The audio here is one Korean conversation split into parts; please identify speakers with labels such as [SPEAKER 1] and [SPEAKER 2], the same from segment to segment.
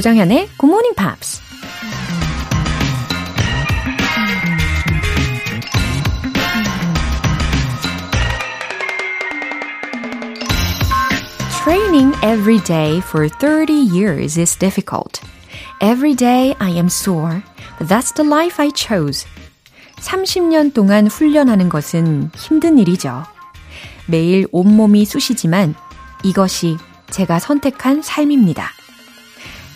[SPEAKER 1] 조정현의 Good Morning Pops. Training every day for 30 years is difficult. Every day I am sore, but that's the life I chose. 30년 동안 훈련하는 것은 힘든 일이죠. 매일 온몸이 쑤시지만 이것이 제가 선택한 삶입니다.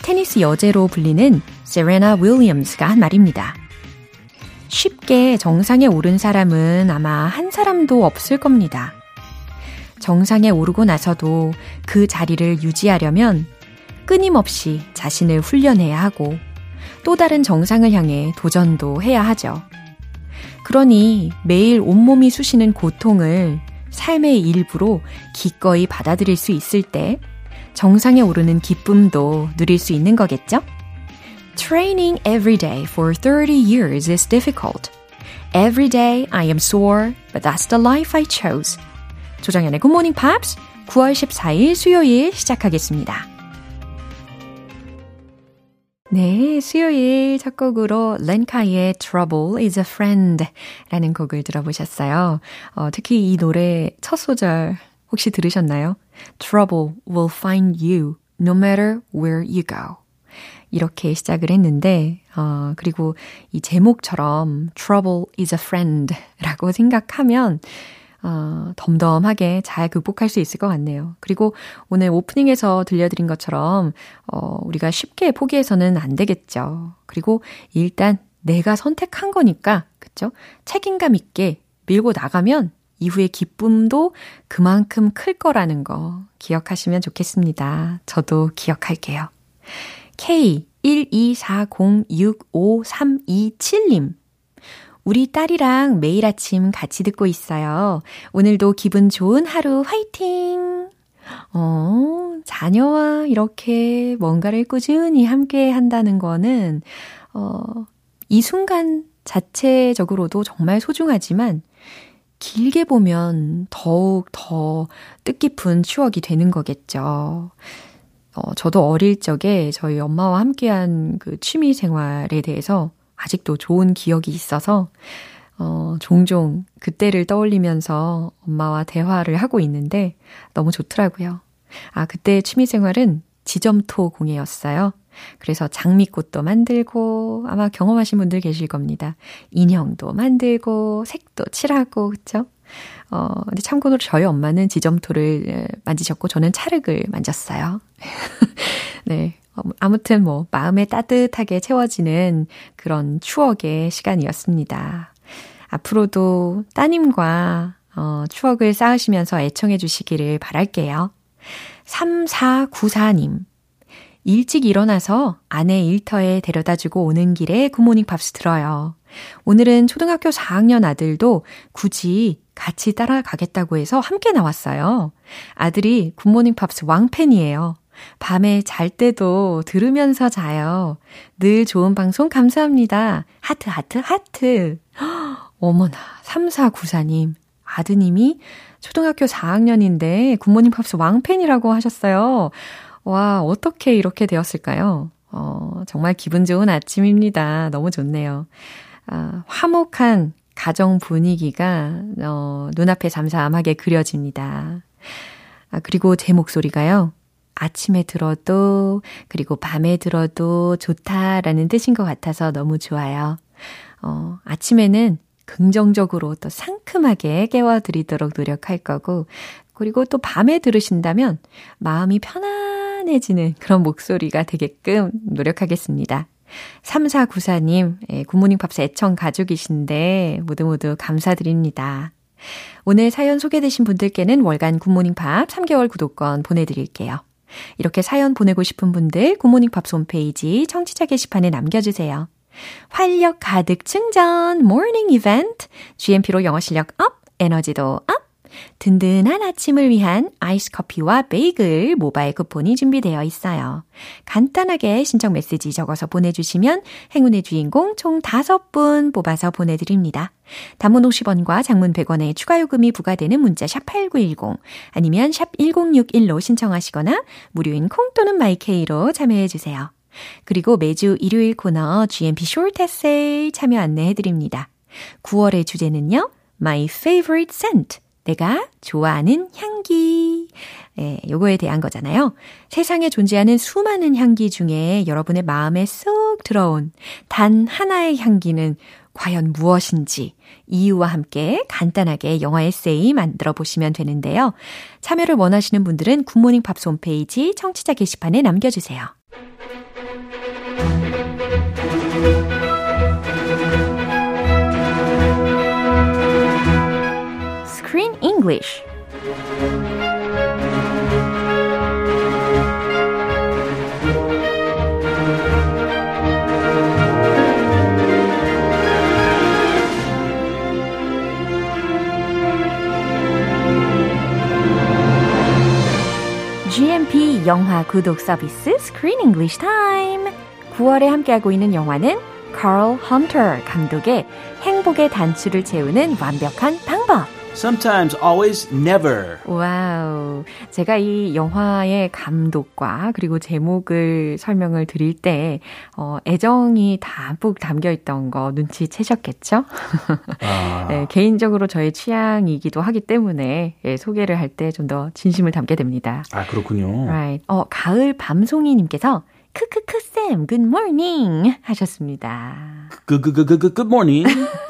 [SPEAKER 1] 테니스 여제로 불리는 세레나 윌리엄스가 한 말입니다. 쉽게 정상에 오른 사람은 아마 한 사람도 없을 겁니다. 정상에 오르고 나서도 그 자리를 유지하려면 끊임없이 자신을 훈련해야 하고 또 다른 정상을 향해 도전도 해야 하죠. 그러니 매일 온몸이 쑤시는 고통을 삶의 일부로 기꺼이 받아들일 수 있을 때 정상에 오르는 기쁨도 누릴 수 있는 거겠죠? Training every day for 30 years is difficult. Every day I am sore, but that's the life I chose. 조정연의 Good Morning Pops 9월 14일 수요일 시작하겠습니다. 네, 수요일 첫 곡으로 렌카이의 Trouble is a Friend 라는 곡을 들어보셨어요. 어, 특히 이 노래 첫 소절 혹시 들으셨나요? Trouble will find you no matter where you go. 이렇게 시작을 했는데, 어, 그리고 이 제목처럼 Trouble is a Friend 라고 생각하면 어, 덤덤하게 잘 극복할 수 있을 것 같네요. 그리고 오늘 오프닝에서 들려드린 것처럼, 어, 우리가 쉽게 포기해서는 안 되겠죠. 그리고 일단 내가 선택한 거니까, 그쵸? 책임감 있게 밀고 나가면 이후의 기쁨도 그만큼 클 거라는 거 기억하시면 좋겠습니다. 저도 기억할게요. K124065327님. 우리 딸이랑 매일 아침 같이 듣고 있어요. 오늘도 기분 좋은 하루 화이팅! 어, 자녀와 이렇게 뭔가를 꾸준히 함께 한다는 거는, 어, 이 순간 자체적으로도 정말 소중하지만, 길게 보면 더욱 더 뜻깊은 추억이 되는 거겠죠. 어, 저도 어릴 적에 저희 엄마와 함께한 그 취미 생활에 대해서 아직도 좋은 기억이 있어서, 어, 종종 그때를 떠올리면서 엄마와 대화를 하고 있는데 너무 좋더라고요. 아, 그때 취미 생활은 지점토 공예였어요. 그래서 장미꽃도 만들고 아마 경험하신 분들 계실 겁니다. 인형도 만들고 색도 칠하고 그쵸? 어, 근데 참고로 저희 엄마는 지점토를 만지셨고 저는 찰흙을 만졌어요. 네. 어, 아무튼 뭐 마음에 따뜻하게 채워지는 그런 추억의 시간이었습니다. 앞으로도 따님과 어, 추억을 쌓으시면서 애청해 주시기를 바랄게요. 3494님. 일찍 일어나서 아내 일터에 데려다 주고 오는 길에 굿모닝 팝스 들어요. 오늘은 초등학교 4학년 아들도 굳이 같이 따라가겠다고 해서 함께 나왔어요. 아들이 굿모닝 팝스 왕팬이에요. 밤에 잘 때도 들으면서 자요. 늘 좋은 방송 감사합니다. 하트, 하트, 하트. 어머나, 3494님. 아드님이 초등학교 4학년인데 굿모닝 팝스 왕팬이라고 하셨어요. 와, 어떻게 이렇게 되었을까요? 어, 정말 기분 좋은 아침입니다. 너무 좋네요. 아, 화목한 가정 분위기가, 어, 눈앞에 잠잠하게 그려집니다. 아, 그리고 제 목소리가요. 아침에 들어도, 그리고 밤에 들어도 좋다라는 뜻인 것 같아서 너무 좋아요. 어, 아침에는 긍정적으로 또 상큼하게 깨워드리도록 노력할 거고, 그리고 또 밤에 들으신다면 마음이 편안해지는 그런 목소리가 되게끔 노력하겠습니다. 3494님, 예, 굿모닝 팝스 애청 가족이신데 모두 모두 감사드립니다. 오늘 사연 소개되신 분들께는 월간 굿모닝 팝스 3개월 구독권 보내드릴게요. 이렇게 사연 보내고 싶은 분들 굿모닝 팝스 홈페이지 청취자 게시판에 남겨주세요. 활력 가득 충전 morning 이벤트 GMP로 영어 실력 up, 에너지도 up 든든한 아침을 위한 아이스 커피와 베이글 모바일 쿠폰이 준비되어 있어요. 간단하게 신청 메시지 적어서 보내주시면 행운의 주인공 총 5분 뽑아서 보내드립니다. 단문 50원과 장문 100원의 추가 요금이 부과되는 문자 샵 8910 아니면 샵 1061로 신청하시거나 무료인 콩 또는 마이케이로 참여해 주세요. 그리고 매주 일요일 코너 GMP Short Essay 참여 안내해드립니다. 9월의 주제는요. My favorite scent. 내가 좋아하는 향기. 예, 요거에 대한 거잖아요. 세상에 존재하는 수많은 향기 중에 여러분의 마음에 쏙 들어온 단 하나의 향기는 과연 무엇인지 이유와 함께 간단하게 영어 에세이 만들어 보시면 되는데요. 참여를 원하시는 분들은 굿모닝 팝스 홈페이지 청취자 게시판에 남겨주세요. English GMP 영화 구독 서비스 Screen English Time. 9월에 함께하고 있는 영화는 Carl Hunter 감독의 행복의 단추를 채우는 완벽한 방법.
[SPEAKER 2] Sometimes, always, never.
[SPEAKER 1] Wow. 제가 이 영화의 감독과 그리고 제목을 설명을 드릴 때, 어, 애정이 담뿍 담겨 있던 거 눈치채셨겠죠? 아. 네, 개인적으로 저의 취향이기도 하기 때문에 예, 소개를 할 때 좀 더 진심을 담게 됩니다.
[SPEAKER 2] 아, 그렇군요.
[SPEAKER 1] Right. 어, 가을 밤송이님께서 크크크 쌤, good morning 하셨습니다.
[SPEAKER 2] 그그그그 good morning.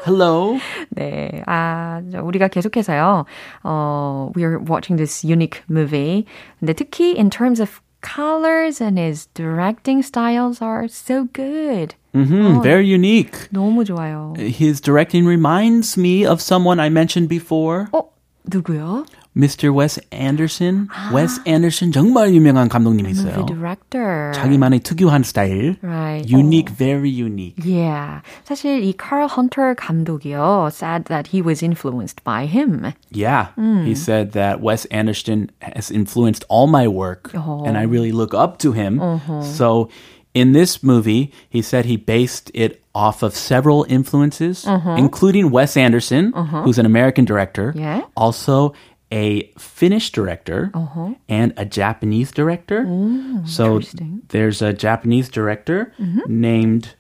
[SPEAKER 2] Hello.
[SPEAKER 1] 네, 아 우리가 계속해서요. 어, we are watching this unique movie. 근데 특히 in terms of colors and his directing styles are so good.
[SPEAKER 2] Mm-hmm, 어, very unique.
[SPEAKER 1] 너무 좋아요.
[SPEAKER 2] His directing reminds me of someone I mentioned before.
[SPEAKER 1] 어, 누구요?
[SPEAKER 2] Mr. Wes Anderson. 아. Wes Anderson 정말 유명한 감독님이 있어요.
[SPEAKER 1] Movie director.
[SPEAKER 2] 자기만의 특유한 스타일.
[SPEAKER 1] Right.
[SPEAKER 2] Unique, oh. very unique.
[SPEAKER 1] Yeah. 사실 이 Carl Hunter 감독이요. said that he was influenced by him.
[SPEAKER 2] Yeah. Mm. He said that Wes Anderson has influenced all my work oh. and I really look up to him. Uh-huh. So in this movie, he said he based it off of several influences, uh-huh. including Wes Anderson, uh-huh. who's an American director.
[SPEAKER 1] Yeah.
[SPEAKER 2] Also, a Finnish director uh-huh. and a Japanese director.
[SPEAKER 1] Ooh,
[SPEAKER 2] so there's a Japanese director mm-hmm. named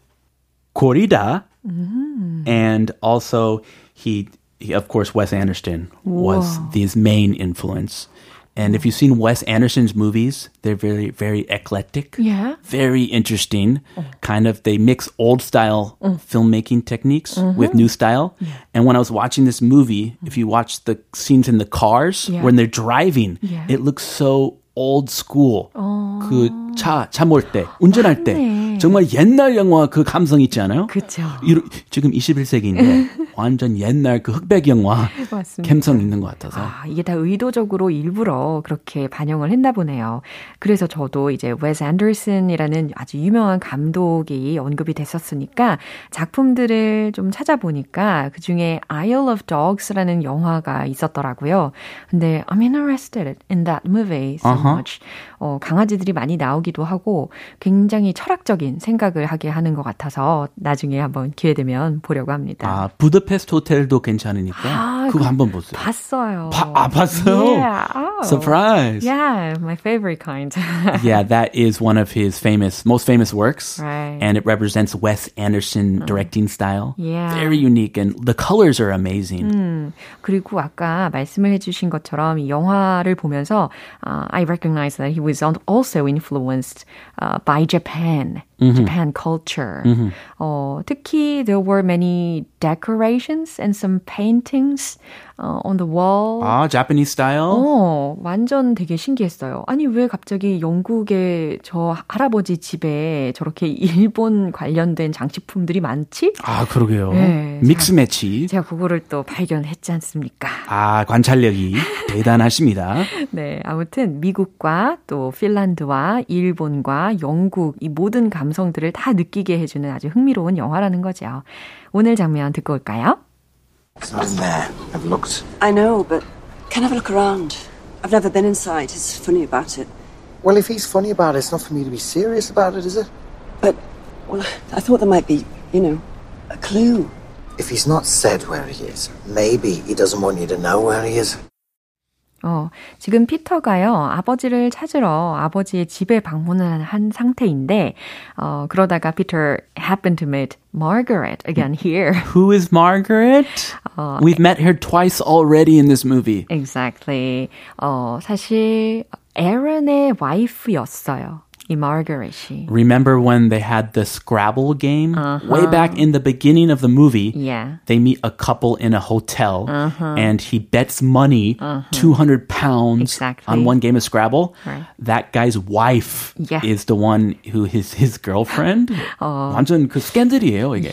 [SPEAKER 2] Korida, mm-hmm. and also he, he, of course, Wes Anderson Whoa. was his main influence. And if you've seen Wes Anderson's movies, they're very, very eclectic.
[SPEAKER 1] Yeah.
[SPEAKER 2] Very interesting. Oh. Kind of, they mix old style mm. filmmaking techniques mm-hmm. with new style. Yeah. And when I was watching this movie, if you watch the scenes in the cars yeah. when they're driving, yeah. it looks so old school.
[SPEAKER 1] 어.
[SPEAKER 2] 그차 차 몰 때, 운전할 때 정말 옛날 영화 그 감성 있지 않아요?
[SPEAKER 1] 그렇죠.
[SPEAKER 2] 지금 21세기인데 완전 옛날 그 흑백 영화. 감성 있는 것 같아서.
[SPEAKER 1] 아, 이게 다 의도적으로 일부러 그렇게 반영을 했나 보네요. 그래서 저도 이제 웨스 앤더슨이라는 아주 유명한 감독이 언급이 됐었으니까 작품들을 좀 찾아보니까 그 중에 Isle of Dogs라는 영화가 있었더라고요. 근데 I'm interested in that movie so uh-huh. much. 어, 강아지들이 많이 나오기도 하고 굉장히 철학적인 생각을 하게 하는 것 같아서 나중에 한번 기회 되면 보려고 합니다.
[SPEAKER 2] 아, 부드페스트 호텔도 괜찮으니까 아, 그거 한번 보세요.
[SPEAKER 1] 봤어요.
[SPEAKER 2] 바, 아, 봤어요?
[SPEAKER 1] Yeah. Oh.
[SPEAKER 2] Surprise.
[SPEAKER 1] Yeah, my favorite kind.
[SPEAKER 2] yeah, that is one of his famous, most famous works.
[SPEAKER 1] Right.
[SPEAKER 2] And it represents Wes Anderson directing style.
[SPEAKER 1] Yeah.
[SPEAKER 2] Very unique and the colors are amazing.
[SPEAKER 1] 음, 그리고 아까 말씀을 해주신 것처럼 이 영화를 보면서 uh, I recognize that he was also influenced uh, by Japan. Japan culture. 어, 특히 there were many decorations and some paintings uh, on the wall.
[SPEAKER 2] 아, Japanese style?
[SPEAKER 1] 어, 완전 되게 신기했어요. 아니, 왜 갑자기 영국의 저 할아버지 집에 저렇게 일본 관련된 장식품들이 많지?
[SPEAKER 2] 아, 그러게요. 네, 믹스 매치.
[SPEAKER 1] 제가 그거를 또 발견했지 않습니까?
[SPEAKER 2] 아, 관찰력이 대단하십니다.
[SPEAKER 1] 네, 아무튼 미국과 또 핀란드와 일본과 영국 이 모든 감 성들을 다 느끼게 해주는 아주 흥미로운 영화라는 거죠. 오늘 장면 듣고 올까요?
[SPEAKER 3] It's not in there. I've looked.
[SPEAKER 4] I know, but can I have a look around? I've never been inside. He's funny about it.
[SPEAKER 3] Well, if he's funny about it, it's not for me to be serious about it, is it?
[SPEAKER 4] But, well, I thought there might be, you know, a clue.
[SPEAKER 3] If he's not said where he is, maybe he doesn't want you to know where he is.
[SPEAKER 1] 어, 지금 피터가요, 아버지를 찾으러 아버지의 집에 방문을 한 상태인데, 어, 그러다가 Peter happened to meet Margaret again here.
[SPEAKER 2] Who is Margaret? We've met her twice already in this movie.
[SPEAKER 1] Exactly. 어, 사실, 에런의 와이프였어요. 이 마거렛이.
[SPEAKER 2] Remember when they had the Scrabble game? Way back in the beginning of the movie,
[SPEAKER 1] Yeah.
[SPEAKER 2] they meet a couple in a hotel and he bets money, 200 pounds
[SPEAKER 1] Exactly.
[SPEAKER 2] on one game of Scrabble.
[SPEAKER 1] Right.
[SPEAKER 2] That guy's wife
[SPEAKER 1] Yeah.
[SPEAKER 2] is the one who is his girlfriend. 완전 그 스캔들이에요, 이게.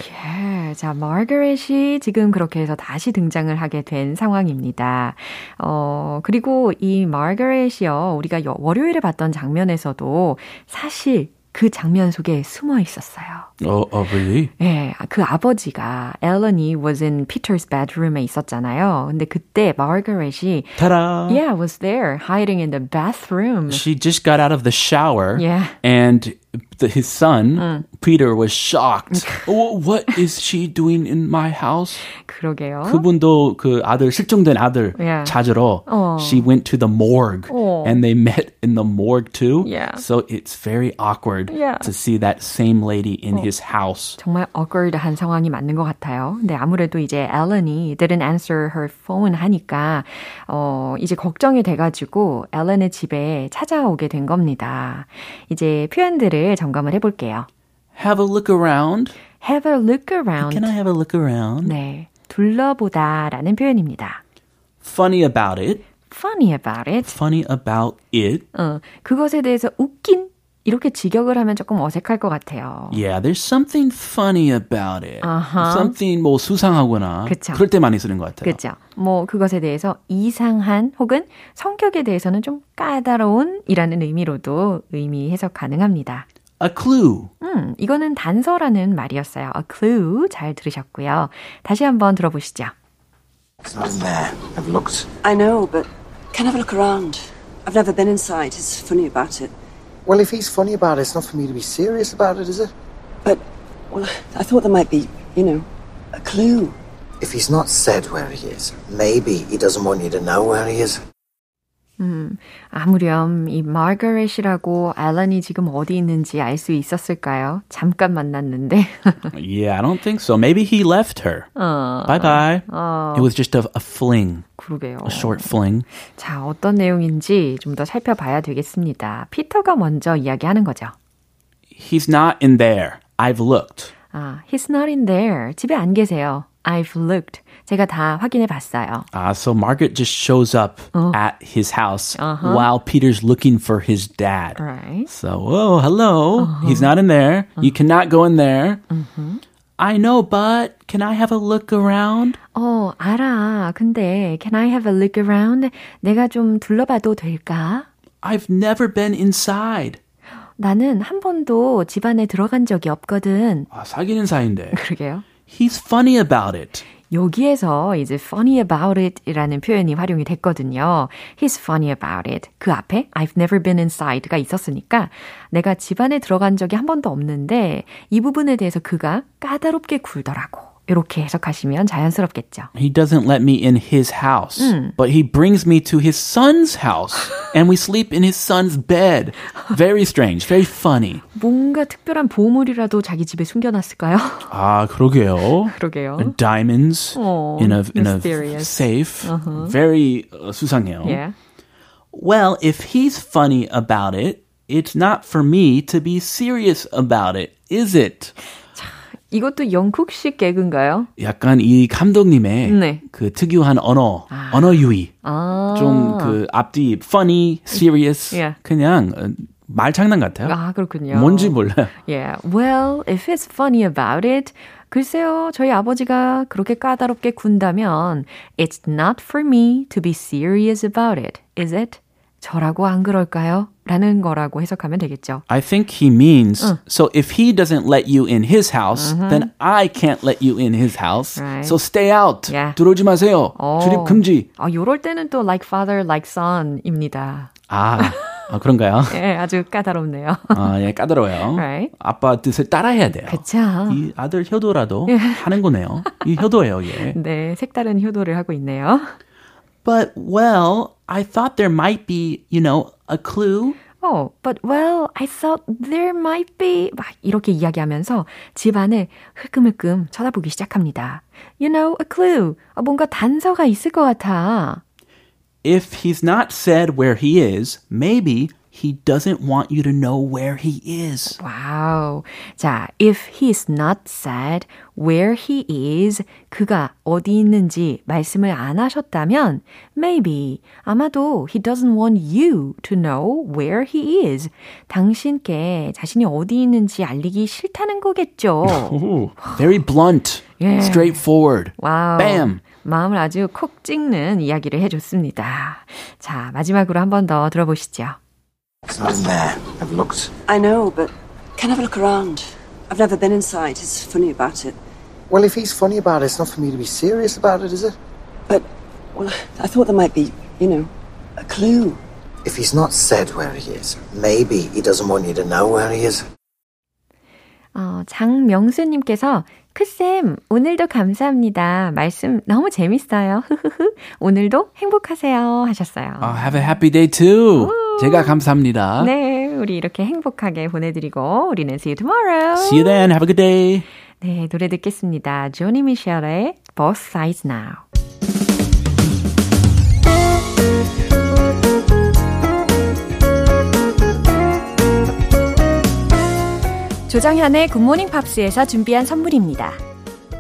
[SPEAKER 1] 예, 자, 마거렛이 지금 그렇게 해서 다시 등장을 하게 된 상황입니다. 어, 그리고 이 마거렛이요, 우리가 여- 월요일에 봤던 장면에서도 사실 그 장면 속에 숨어 있었어요.
[SPEAKER 2] Oh, oh really?
[SPEAKER 1] 예, 그 아버지가 앨런이 was in Peter's bedroom에 있었잖아요. 근데 그때 마거렛이
[SPEAKER 2] Ta-da!
[SPEAKER 1] yeah, was there hiding in the bathroom.
[SPEAKER 2] She just got out of the shower.
[SPEAKER 1] Yeah.
[SPEAKER 2] And the, his son, Peter, was shocked. oh, what is she doing in my house?
[SPEAKER 1] 그러게요.
[SPEAKER 2] 그분도 그 아들 실종된 아들
[SPEAKER 1] Yeah.
[SPEAKER 2] 찾으러
[SPEAKER 1] 어.
[SPEAKER 2] she went to the morgue
[SPEAKER 1] 어.
[SPEAKER 2] and they met in the morgue too.
[SPEAKER 1] Yeah.
[SPEAKER 2] So it's very awkward
[SPEAKER 1] Yeah.
[SPEAKER 2] to see that same lady in his house.
[SPEAKER 1] 정말 awkward한 상황이 맞는 것 같아요. 근데 아무래도 이제 앨런이 didn't answer her phone 하니까 어 이제 걱정이 돼가지고 앨런의 집에 찾아오게 된 겁니다. 이제 표현들을 점검을 해볼게요.
[SPEAKER 2] Have a look around.
[SPEAKER 1] Have a look around.
[SPEAKER 2] Can I have a look around?
[SPEAKER 1] 네, 둘러보다라는 표현입니다.
[SPEAKER 2] Funny about it.
[SPEAKER 1] Funny about it.
[SPEAKER 2] Funny about it.
[SPEAKER 1] 어, 그것에 대해서 웃긴 이렇게 직역을 하면 조금 어색할 것 같아요.
[SPEAKER 2] Yeah, there's something funny about it.
[SPEAKER 1] 아하.
[SPEAKER 2] Something 뭐 수상하거나
[SPEAKER 1] 그쵸.
[SPEAKER 2] 그럴 때 많이 쓰는 것 같아요.
[SPEAKER 1] 그렇죠. 뭐 그것에 대해서 이상한 혹은 성격에 대해서는 좀 까다로운이라는 의미로도 의미 해석 가능합니다.
[SPEAKER 2] A clue.
[SPEAKER 1] 음, 이거는 단서라는 말이었어요. A clue 잘 들으셨고요. 다시 한번 들어보시죠.
[SPEAKER 3] It's not in there. I've looked.
[SPEAKER 4] I know, but can I have a look around? I've never been inside. He's funny about it.
[SPEAKER 3] Well, if he's funny about it, it's not for me to be serious about it, is it?
[SPEAKER 4] But, well, I thought there might be, you know, a clue.
[SPEAKER 3] If he's not said where he is, maybe he doesn't want you to know where he is.
[SPEAKER 1] 아무렴 이 마거렛이라고 앨런이 지금 어디 있는지 알 수 있었을까요? 잠깐 만났는데.
[SPEAKER 2] Yeah, I don't think so. Maybe he left her. bye bye. It was just a, a fling,
[SPEAKER 1] 그러게요.
[SPEAKER 2] a short fling.
[SPEAKER 1] 자, 어떤 내용인지 좀 더 살펴봐야 되겠습니다. 피터가 먼저 이야기하는 거죠.
[SPEAKER 2] He's not in there. I've looked.
[SPEAKER 1] 아, he's not in there. 집에 안 계세요. I've looked. 제가 다 확인해 봤어요.
[SPEAKER 2] Uh, so Margaret just shows up at his house while Peter's looking for his dad.
[SPEAKER 1] Right.
[SPEAKER 2] So, oh, hello. He's not in there. You cannot go in there. I know, but can I have a look around?
[SPEAKER 1] 어, 알아. 근데 can I have a look around? 내가 좀 둘러봐도 될까?
[SPEAKER 2] I've never been inside.
[SPEAKER 1] 나는 한 번도 집 안에 들어간 적이 없거든.
[SPEAKER 2] 아, 사귀는 사이인데.
[SPEAKER 1] 그러게요.
[SPEAKER 2] He's funny about it.
[SPEAKER 1] 여기에서 이제 funny about it 이라는 표현이 활용이 됐거든요. He's funny about it. 그 앞에 I've never been inside가 있었으니까 내가 집 안에 들어간 적이 한 번도 없는데 이 부분에 대해서 그가 까다롭게 굴더라고. 이렇게 해석하시면 자연스럽겠죠.
[SPEAKER 2] He doesn't let me in his house, but he brings me to his son's house, and we sleep in his son's bed. Very strange, very funny.
[SPEAKER 1] 뭔가 특별한 보물이라도 자기 집에 숨겨놨을까요?
[SPEAKER 2] 아, 그러게요.
[SPEAKER 1] 그러게요.
[SPEAKER 2] Diamonds
[SPEAKER 1] Oh,
[SPEAKER 2] in a in a
[SPEAKER 1] mysterious.
[SPEAKER 2] safe. Very uh, 수상해요.
[SPEAKER 1] Yeah.
[SPEAKER 2] Well, if he's funny about it, it's not for me to be serious about it, is it?
[SPEAKER 1] 이것도 영국식 개그인가요?
[SPEAKER 2] 약간 이 감독님의
[SPEAKER 1] 네.
[SPEAKER 2] 그 특유한 언어, 언어 유희.
[SPEAKER 1] 아.
[SPEAKER 2] 좀그 앞뒤 funny, serious
[SPEAKER 1] Yeah.
[SPEAKER 2] 그냥 어, 말장난 같아요.
[SPEAKER 1] 아, 그렇군요.
[SPEAKER 2] 뭔지 몰라요.
[SPEAKER 1] Yeah. Well, if it's funny about it, 글쎄요, 저희 아버지가 그렇게 까다롭게 군다면, it's not for me to be serious about it, is it? 저라고 안 그럴까요? 라는 거라고 해석하면 되겠죠.
[SPEAKER 2] I think he means so if he doesn't let you in his house, then I can't let you in his house.
[SPEAKER 1] Right.
[SPEAKER 2] So stay out.
[SPEAKER 1] Yeah.
[SPEAKER 2] 들어오지 마세요. 출입 금지.
[SPEAKER 1] 아, 요럴 때는 또 like father, like son입니다.
[SPEAKER 2] 아, 아 그런가요?
[SPEAKER 1] 예, 아주 까다롭네요.
[SPEAKER 2] 아, 예, 까다로워요.
[SPEAKER 1] Right.
[SPEAKER 2] 아빠 뜻을 따라해야 돼요.
[SPEAKER 1] 그쵸.
[SPEAKER 2] 이 아들 효도라도 하는 거네요. 이 효도예요, 이게.
[SPEAKER 1] 네, 색다른 효도를 하고 있네요.
[SPEAKER 2] But, well, I thought there might be, you know, a clue.
[SPEAKER 1] Oh, but well, I thought there might be. 막 이렇게 이야기하면서 집안을 흘끔흘끔 쳐다보기 시작합니다. You know, a clue. 뭔가 단서가 있을 것 같아.
[SPEAKER 2] If he's not said where he is, maybe he doesn't want you to know where he is.
[SPEAKER 1] 와우. 자, if he's not said where he is, 그가 어디 있는지 말씀을 안 하셨다면, maybe, 아마도 he doesn't want you to know where he is. 당신께 자신이 어디 있는지 알리기 싫다는 거겠죠.
[SPEAKER 2] Ooh, very blunt,
[SPEAKER 1] Yeah.
[SPEAKER 2] straightforward.
[SPEAKER 1] 와우.
[SPEAKER 2] Bam.
[SPEAKER 1] 마음을 아주 콕 찍는 이야기를 해줬습니다. 자, 마지막으로 한 번 더 들어보시죠.
[SPEAKER 3] It's not in there. I've looked.
[SPEAKER 4] I know, but can I have a look around? I've never been inside. He's funny about it.
[SPEAKER 3] Well, if he's funny about it, it's not for me to be serious about it, is it?
[SPEAKER 4] But, well, I thought there might be, you know, a clue.
[SPEAKER 3] If he's not said where he is, maybe he doesn't want you to know where he is.
[SPEAKER 1] 어, 장명수님께서 크쌤, 오늘도 감사합니다. 말씀 너무 재밌어요. 흐흐흐. 오늘도 행복하세요. 하셨어요.
[SPEAKER 2] Uh, have a happy day too. 제가 감사합니다.
[SPEAKER 1] 네, 우리 이렇게 행복하게 보내드리고, 우리는 see you tomorrow.
[SPEAKER 2] See you then. Have a good day.
[SPEAKER 1] 네, 노래 듣겠습니다. 조니 미셸의 Both Sides Now. 조정현의 굿모닝 팝스에서 준비한 선물입니다.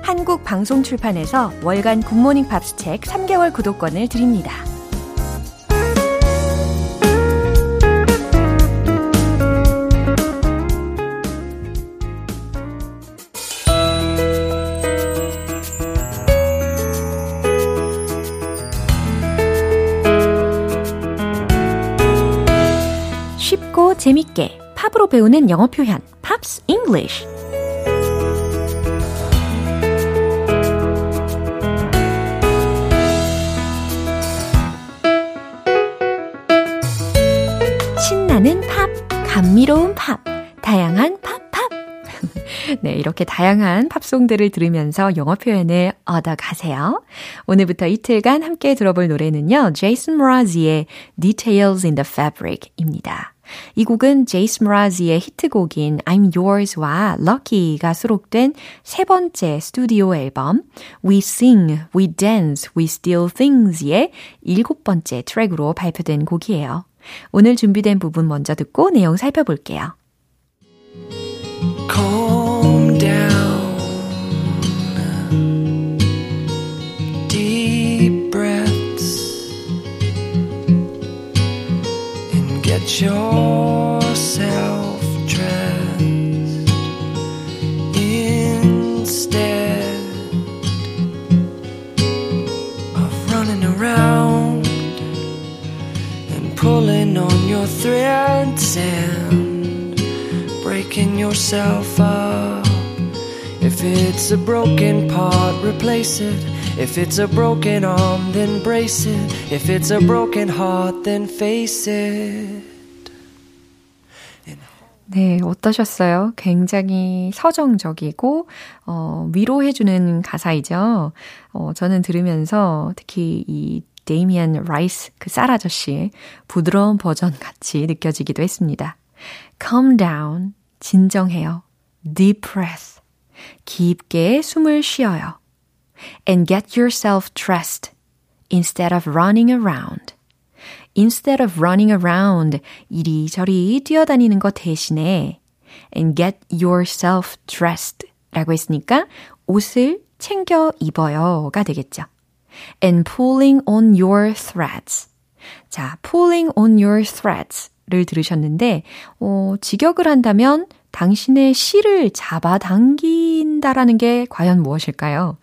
[SPEAKER 1] 한국 방송 출판에서 월간 굿모닝 팝스 책 3개월 구독권을 드립니다. 배우는 영어 표현 Pops English 신나는 팝, 감미로운 팝, 다양한 팝팝. 네, 이렇게 다양한 팝송들을 들으면서 영어 표현을 얻어가세요. 오늘부터 이틀간 함께 들어볼 노래는요, 제이슨 므라즈의 Details in the Fabric입니다. 이 곡은 제이슨 모라지의 히트곡인 I'm Yours와 Lucky가 수록된 세 번째 스튜디오 앨범 We Sing, We Dance, We Steal Things의 일곱 번째 트랙으로 발표된 곡이에요. 오늘 준비된 부분 먼저 듣고 내용 살펴볼게요.
[SPEAKER 5] calm down. Yourself dressed instead of running around and pulling on your threads and breaking yourself up. If it's a broken part, replace it. If it's a broken arm, then brace it. If it's a broken heart, then face it.
[SPEAKER 1] 네, 어떠셨어요? 굉장히 서정적이고, 어, 위로해주는 가사이죠. 어, 저는 들으면서 특히 이 데이미안 라이스, 그 쌀 아저씨의 부드러운 버전 같이 느껴지기도 했습니다. Calm down. 진정해요. Deep breath. 깊게 숨을 쉬어요. And get yourself dressed instead of running around. Instead of running around, 이리저리 뛰어다니는 것 대신에 and get yourself dressed 라고 했으니까 옷을 챙겨 입어요가 되겠죠. and pulling on your threads. 자, pulling on your threads 를 들으셨는데, 어, 직역을 한다면 당신의 실을 잡아당긴다라는 게 과연 무엇일까요?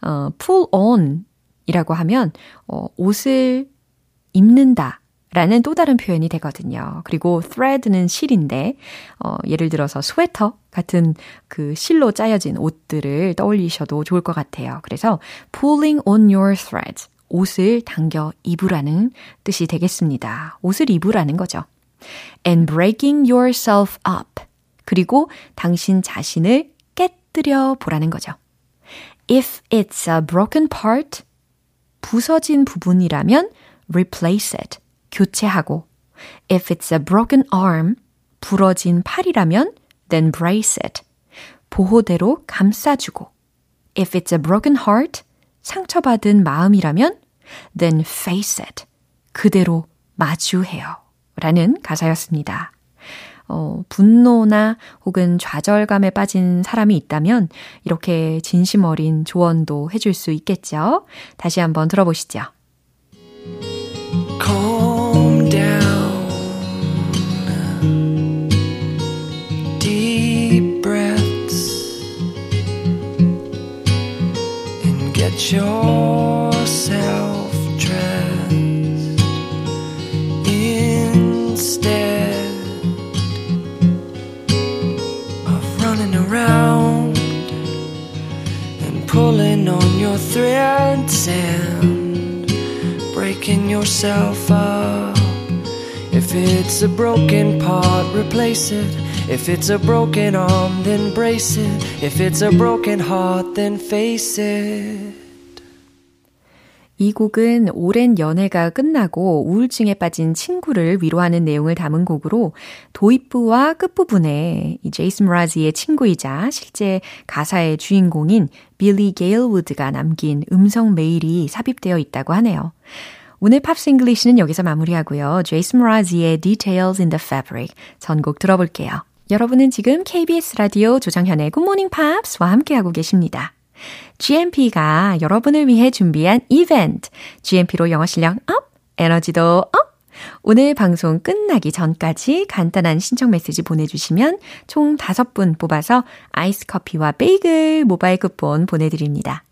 [SPEAKER 1] 어, pull on 이라고 하면, 어, 옷을 입는다. 라는 또 다른 표현이 되거든요. 그리고 thread는 실인데, 어, 예를 들어서 스웨터 같은 그 실로 짜여진 옷들을 떠올리셔도 좋을 것 같아요. 그래서 pulling on your threads. 옷을 당겨 입으라는 뜻이 되겠습니다. 옷을 입으라는 거죠. and breaking yourself up. 그리고 당신 자신을 깨뜨려 보라는 거죠. If it's a broken part, 부서진 부분이라면 replace it, 교체하고 if it's a broken arm, 부러진 팔이라면 then brace it, 보호대로 감싸주고 if it's a broken heart, 상처받은 마음이라면 then face it, 그대로 마주해요. 라는 가사였습니다. 어, 분노나 혹은 좌절감에 빠진 사람이 있다면 이렇게 진심 어린 조언도 해줄 수 있겠죠. 다시 한번 들어보시죠.
[SPEAKER 5] If it's a broken arm, then brace it. If it's a broken heart, then face it.
[SPEAKER 1] 이 곡은 오랜 연애가 끝나고 우울증에 빠진 친구를 위로하는 내용을 담은 곡으로 도입부와 끝부분에 이 제이슨 므라즈의 친구이자 실제 가사의 주인공인 빌리 게일 우드가 남긴 음성 메일이 삽입되어 있다고 하네요. 오늘 Pops English는 여기서 마무리하고요. 제이슨 므라즈의 Details in the Fabric 전곡 들어볼게요. 여러분은 지금 KBS 라디오 조정현의 Morning Pops와 함께하고 계십니다. GMP가 여러분을 위해 준비한 이벤트. GMP로 영어 실력 up, 에너지도 업! 오늘 방송 끝나기 전까지 간단한 신청 메시지 보내주시면 총 5분 뽑아서 아이스 커피와 베이글 모바일 쿠폰 보내드립니다.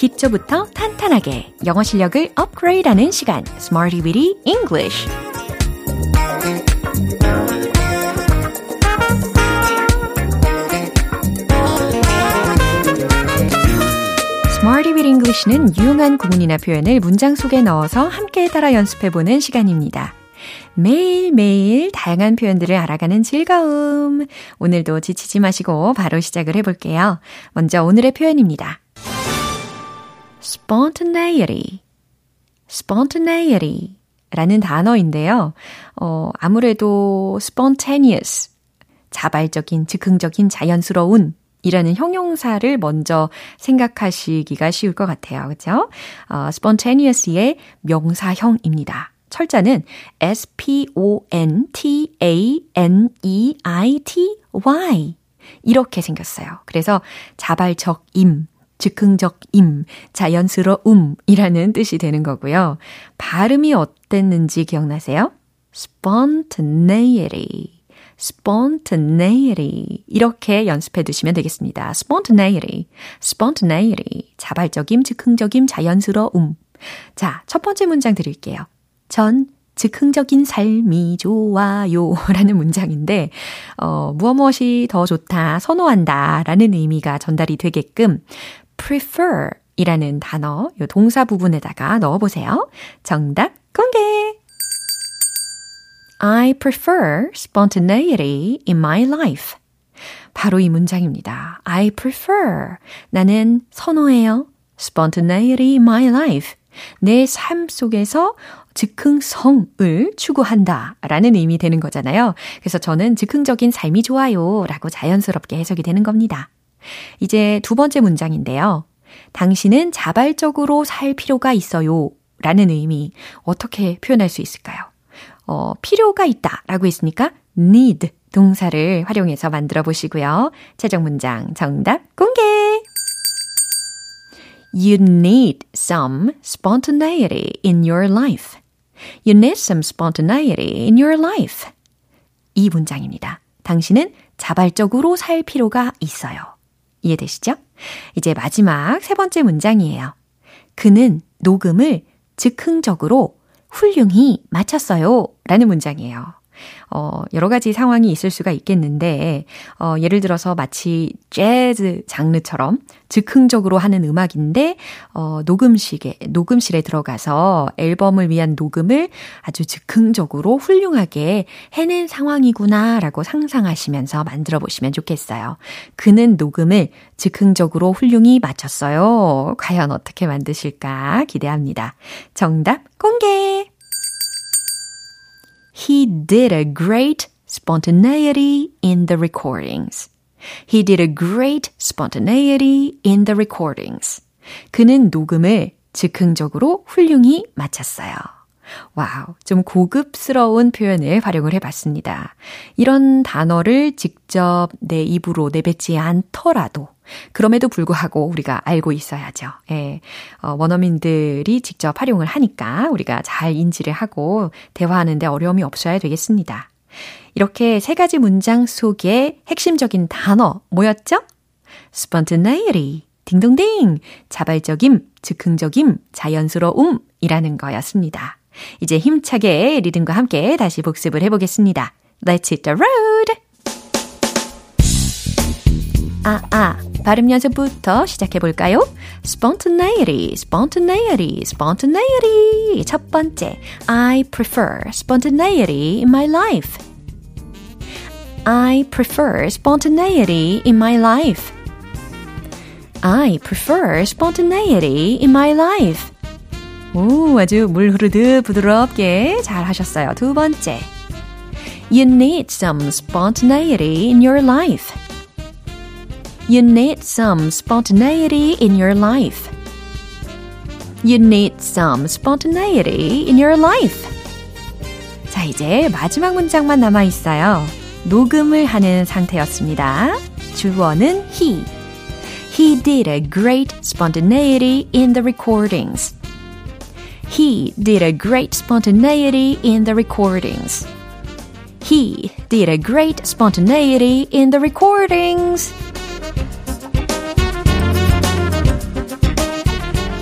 [SPEAKER 1] 기초부터 탄탄하게 영어 실력을 업그레이드하는 시간, Smarty Weedy English. Smarty with English는 유용한 구문이나 표현을 문장 속에 넣어서 함께 따라 연습해보는 시간입니다. 매일매일 다양한 표현들을 알아가는 즐거움. 오늘도 지치지 마시고 바로 시작을 해볼게요. 먼저 오늘의 표현입니다. Spontaneity, spontaneity 라는 단어인데요. 어, 아무래도 spontaneous, 자발적인, 즉흥적인, 자연스러운 이라는 형용사를 먼저 생각하시기가 쉬울 것 같아요. 그죠? 어, spontaneous의 명사형입니다. 철자는 S-P-O-N-T-A-N-E-I-T-Y 이렇게 생겼어요. 그래서 자발적임, 즉흥적 임, 자연스러움이라는 뜻이 되는 거고요. 발음이 어땠는지 기억나세요? spontaneity. spontaneity. 이렇게 연습해 두시면 되겠습니다. spontaneity. spontaneity. 자발적임, 즉흥적임, 자연스러움. 자, 첫 번째 문장 드릴게요. 전 즉흥적인 삶이 좋아요. 라는 문장인데, 어, 무엇 무엇이 더 좋다, 선호한다. 라는 의미가 전달이 되게끔 prefer 이라는 단어, 요 동사 부분에다가 넣어보세요. 정답 공개! I prefer spontaneity in my life. 바로 이 문장입니다. I prefer. 나는 선호해요. spontaneity in my life. 내 삶 속에서 즉흥성을 추구한다 라는 의미 되는 거잖아요. 그래서 저는 즉흥적인 삶이 좋아요 라고 자연스럽게 해석이 되는 겁니다. 이제 두 번째 문장인데요. 당신은 자발적으로 살 필요가 있어요 라는 의미 어떻게 표현할 수 있을까요? 어, 필요가 있다 라고 했으니까 need 동사를 활용해서 만들어 보시고요. 최종 문장 정답 공개! You need some spontaneity in your life. You need some spontaneity in your life. 이 문장입니다. 당신은 자발적으로 살 필요가 있어요. 이해되시죠? 이제 마지막 세 번째 문장이에요. 그는 녹음을 즉흥적으로 훌륭히 마쳤어요. 라는 문장이에요. 어, 여러 가지 상황이 있을 수가 있겠는데, 어, 예를 들어서 마치 재즈 장르처럼 즉흥적으로 하는 음악인데, 어, 녹음실에, 녹음실에 들어가서 앨범을 위한 녹음을 아주 즉흥적으로 훌륭하게 해낸 상황이구나라고 상상하시면서 만들어 보시면 좋겠어요. 그는 녹음을 즉흥적으로 훌륭히 마쳤어요. 과연 어떻게 만드실까 기대합니다. 정답 공개! He did a great spontaneity in the recordings. He did a great spontaneity in the recordings. 그는 녹음을 즉흥적으로 훌륭히 마쳤어요. 와우, 좀 고급스러운 표현을 활용을 해봤습니다. 이런 단어를 직접 내 입으로 내뱉지 않더라도 그럼에도 불구하고 우리가 알고 있어야죠. 예. 어, 원어민들이 직접 활용을 하니까 우리가 잘 인지를 하고 대화하는데 어려움이 없어야 되겠습니다. 이렇게 세 가지 문장 속에 핵심적인 단어 뭐였죠? spontaneity, 딩동댕, 자발적임, 즉흥적임, 자연스러움이라는 거였습니다. 이제 힘차게 리듬과 함께 다시 복습을 해보겠습니다. Let's hit the road! 아, 아, 발음 연습부터 시작해볼까요? spontaneity, spontaneity, spontaneity. 첫 번째, I prefer spontaneity in my life. I prefer spontaneity in my life. I prefer spontaneity in my life. 오, 아주 물 흐르듯 부드럽게 잘 하셨어요. 두 번째. You need some spontaneity in your life. You need some spontaneity in your life. You need some spontaneity in your life. 자, 이제 마지막 문장만 남아 있어요. 녹음을 하는 상태였습니다. 주어는 he. He did a great spontaneity in the recordings. He did a great spontaneity in the recordings. He did a great spontaneity in the recordings.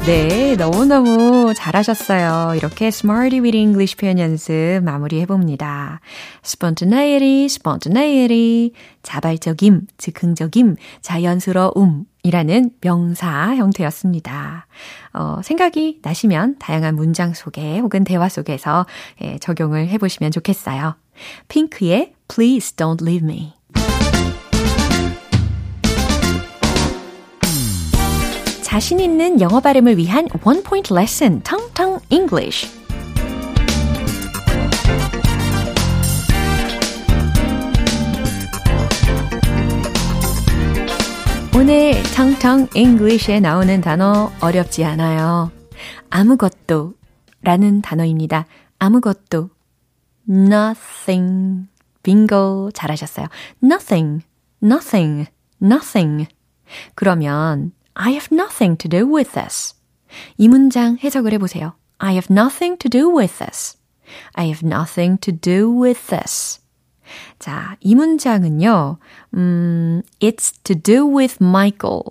[SPEAKER 1] 네, 너무너무 잘하셨어요. 이렇게 Smarty with English 표현 연습 마무리해봅니다. spontaneity, spontaneity, 자발적임, 즉흥적임, 자연스러움, 이라는 명사 형태였습니다. 어, 생각이 나시면 다양한 문장 속에 혹은 대화 속에서 예, 적용을 해보시면 좋겠어요. 핑크의 Please Don't Leave Me. 자신 있는 영어 발음을 위한 원 포인트 레슨 오늘 텅텅 English에 나오는 단어 어렵지 않아요. 아무것도 라는 단어입니다. 아무것도. nothing. 빙고 잘하셨어요. nothing, nothing, nothing. 그러면 I have nothing to do with this. 이 문장 해석을 해보세요. I have nothing to do with this. I have nothing to do with this. 자, 이 문장은요, 음, it's to do with Michael.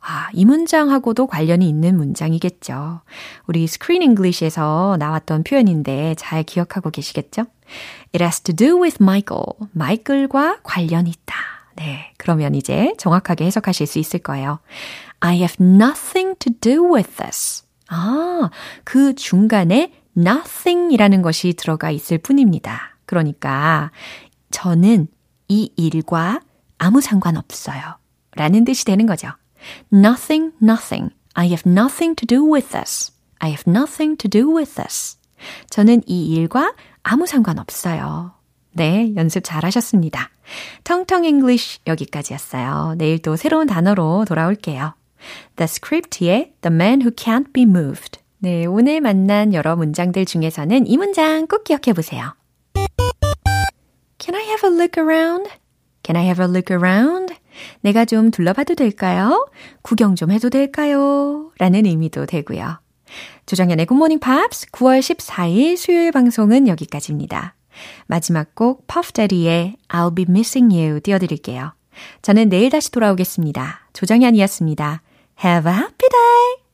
[SPEAKER 1] 아, 이 문장하고도 관련이 있는 문장이겠죠. 우리 Screen English에서 나왔던 표현인데 잘 기억하고 계시겠죠? It has to do with Michael. 마이클과 관련이 있다. 네. 그러면 이제 정확하게 해석하실 수 있을 거예요. I have nothing to do with this. 아, 그 중간에 nothing 이라는 것이 들어가 있을 뿐입니다. 그러니까 저는 이 일과 아무 상관없어요. 라는 뜻이 되는 거죠. Nothing, nothing. I have nothing to do with this. I have nothing to do with this. 저는 이 일과 아무 상관없어요. 네, 연습 잘 하셨습니다. 텅텅 English 여기까지였어요. 내일 또 새로운 단어로 돌아올게요. The Script의 The Man Who Can't Be Moved. 네, 오늘 만난 여러 문장들 중에서는 이 문장 꼭 기억해 보세요. Can I have a look around? Can I have a look around? 내가 좀 둘러봐도 될까요? 구경 좀 해도 될까요? 라는 의미도 되고요. 조정현의 굿모닝 팝스 9월 14일 수요일 방송은 여기까지입니다. 마지막 곡 퍼프 대디의 I'll be missing you 띄워드릴게요. 저는 내일 다시 돌아오겠습니다. 조정현이었습니다. Have a happy day!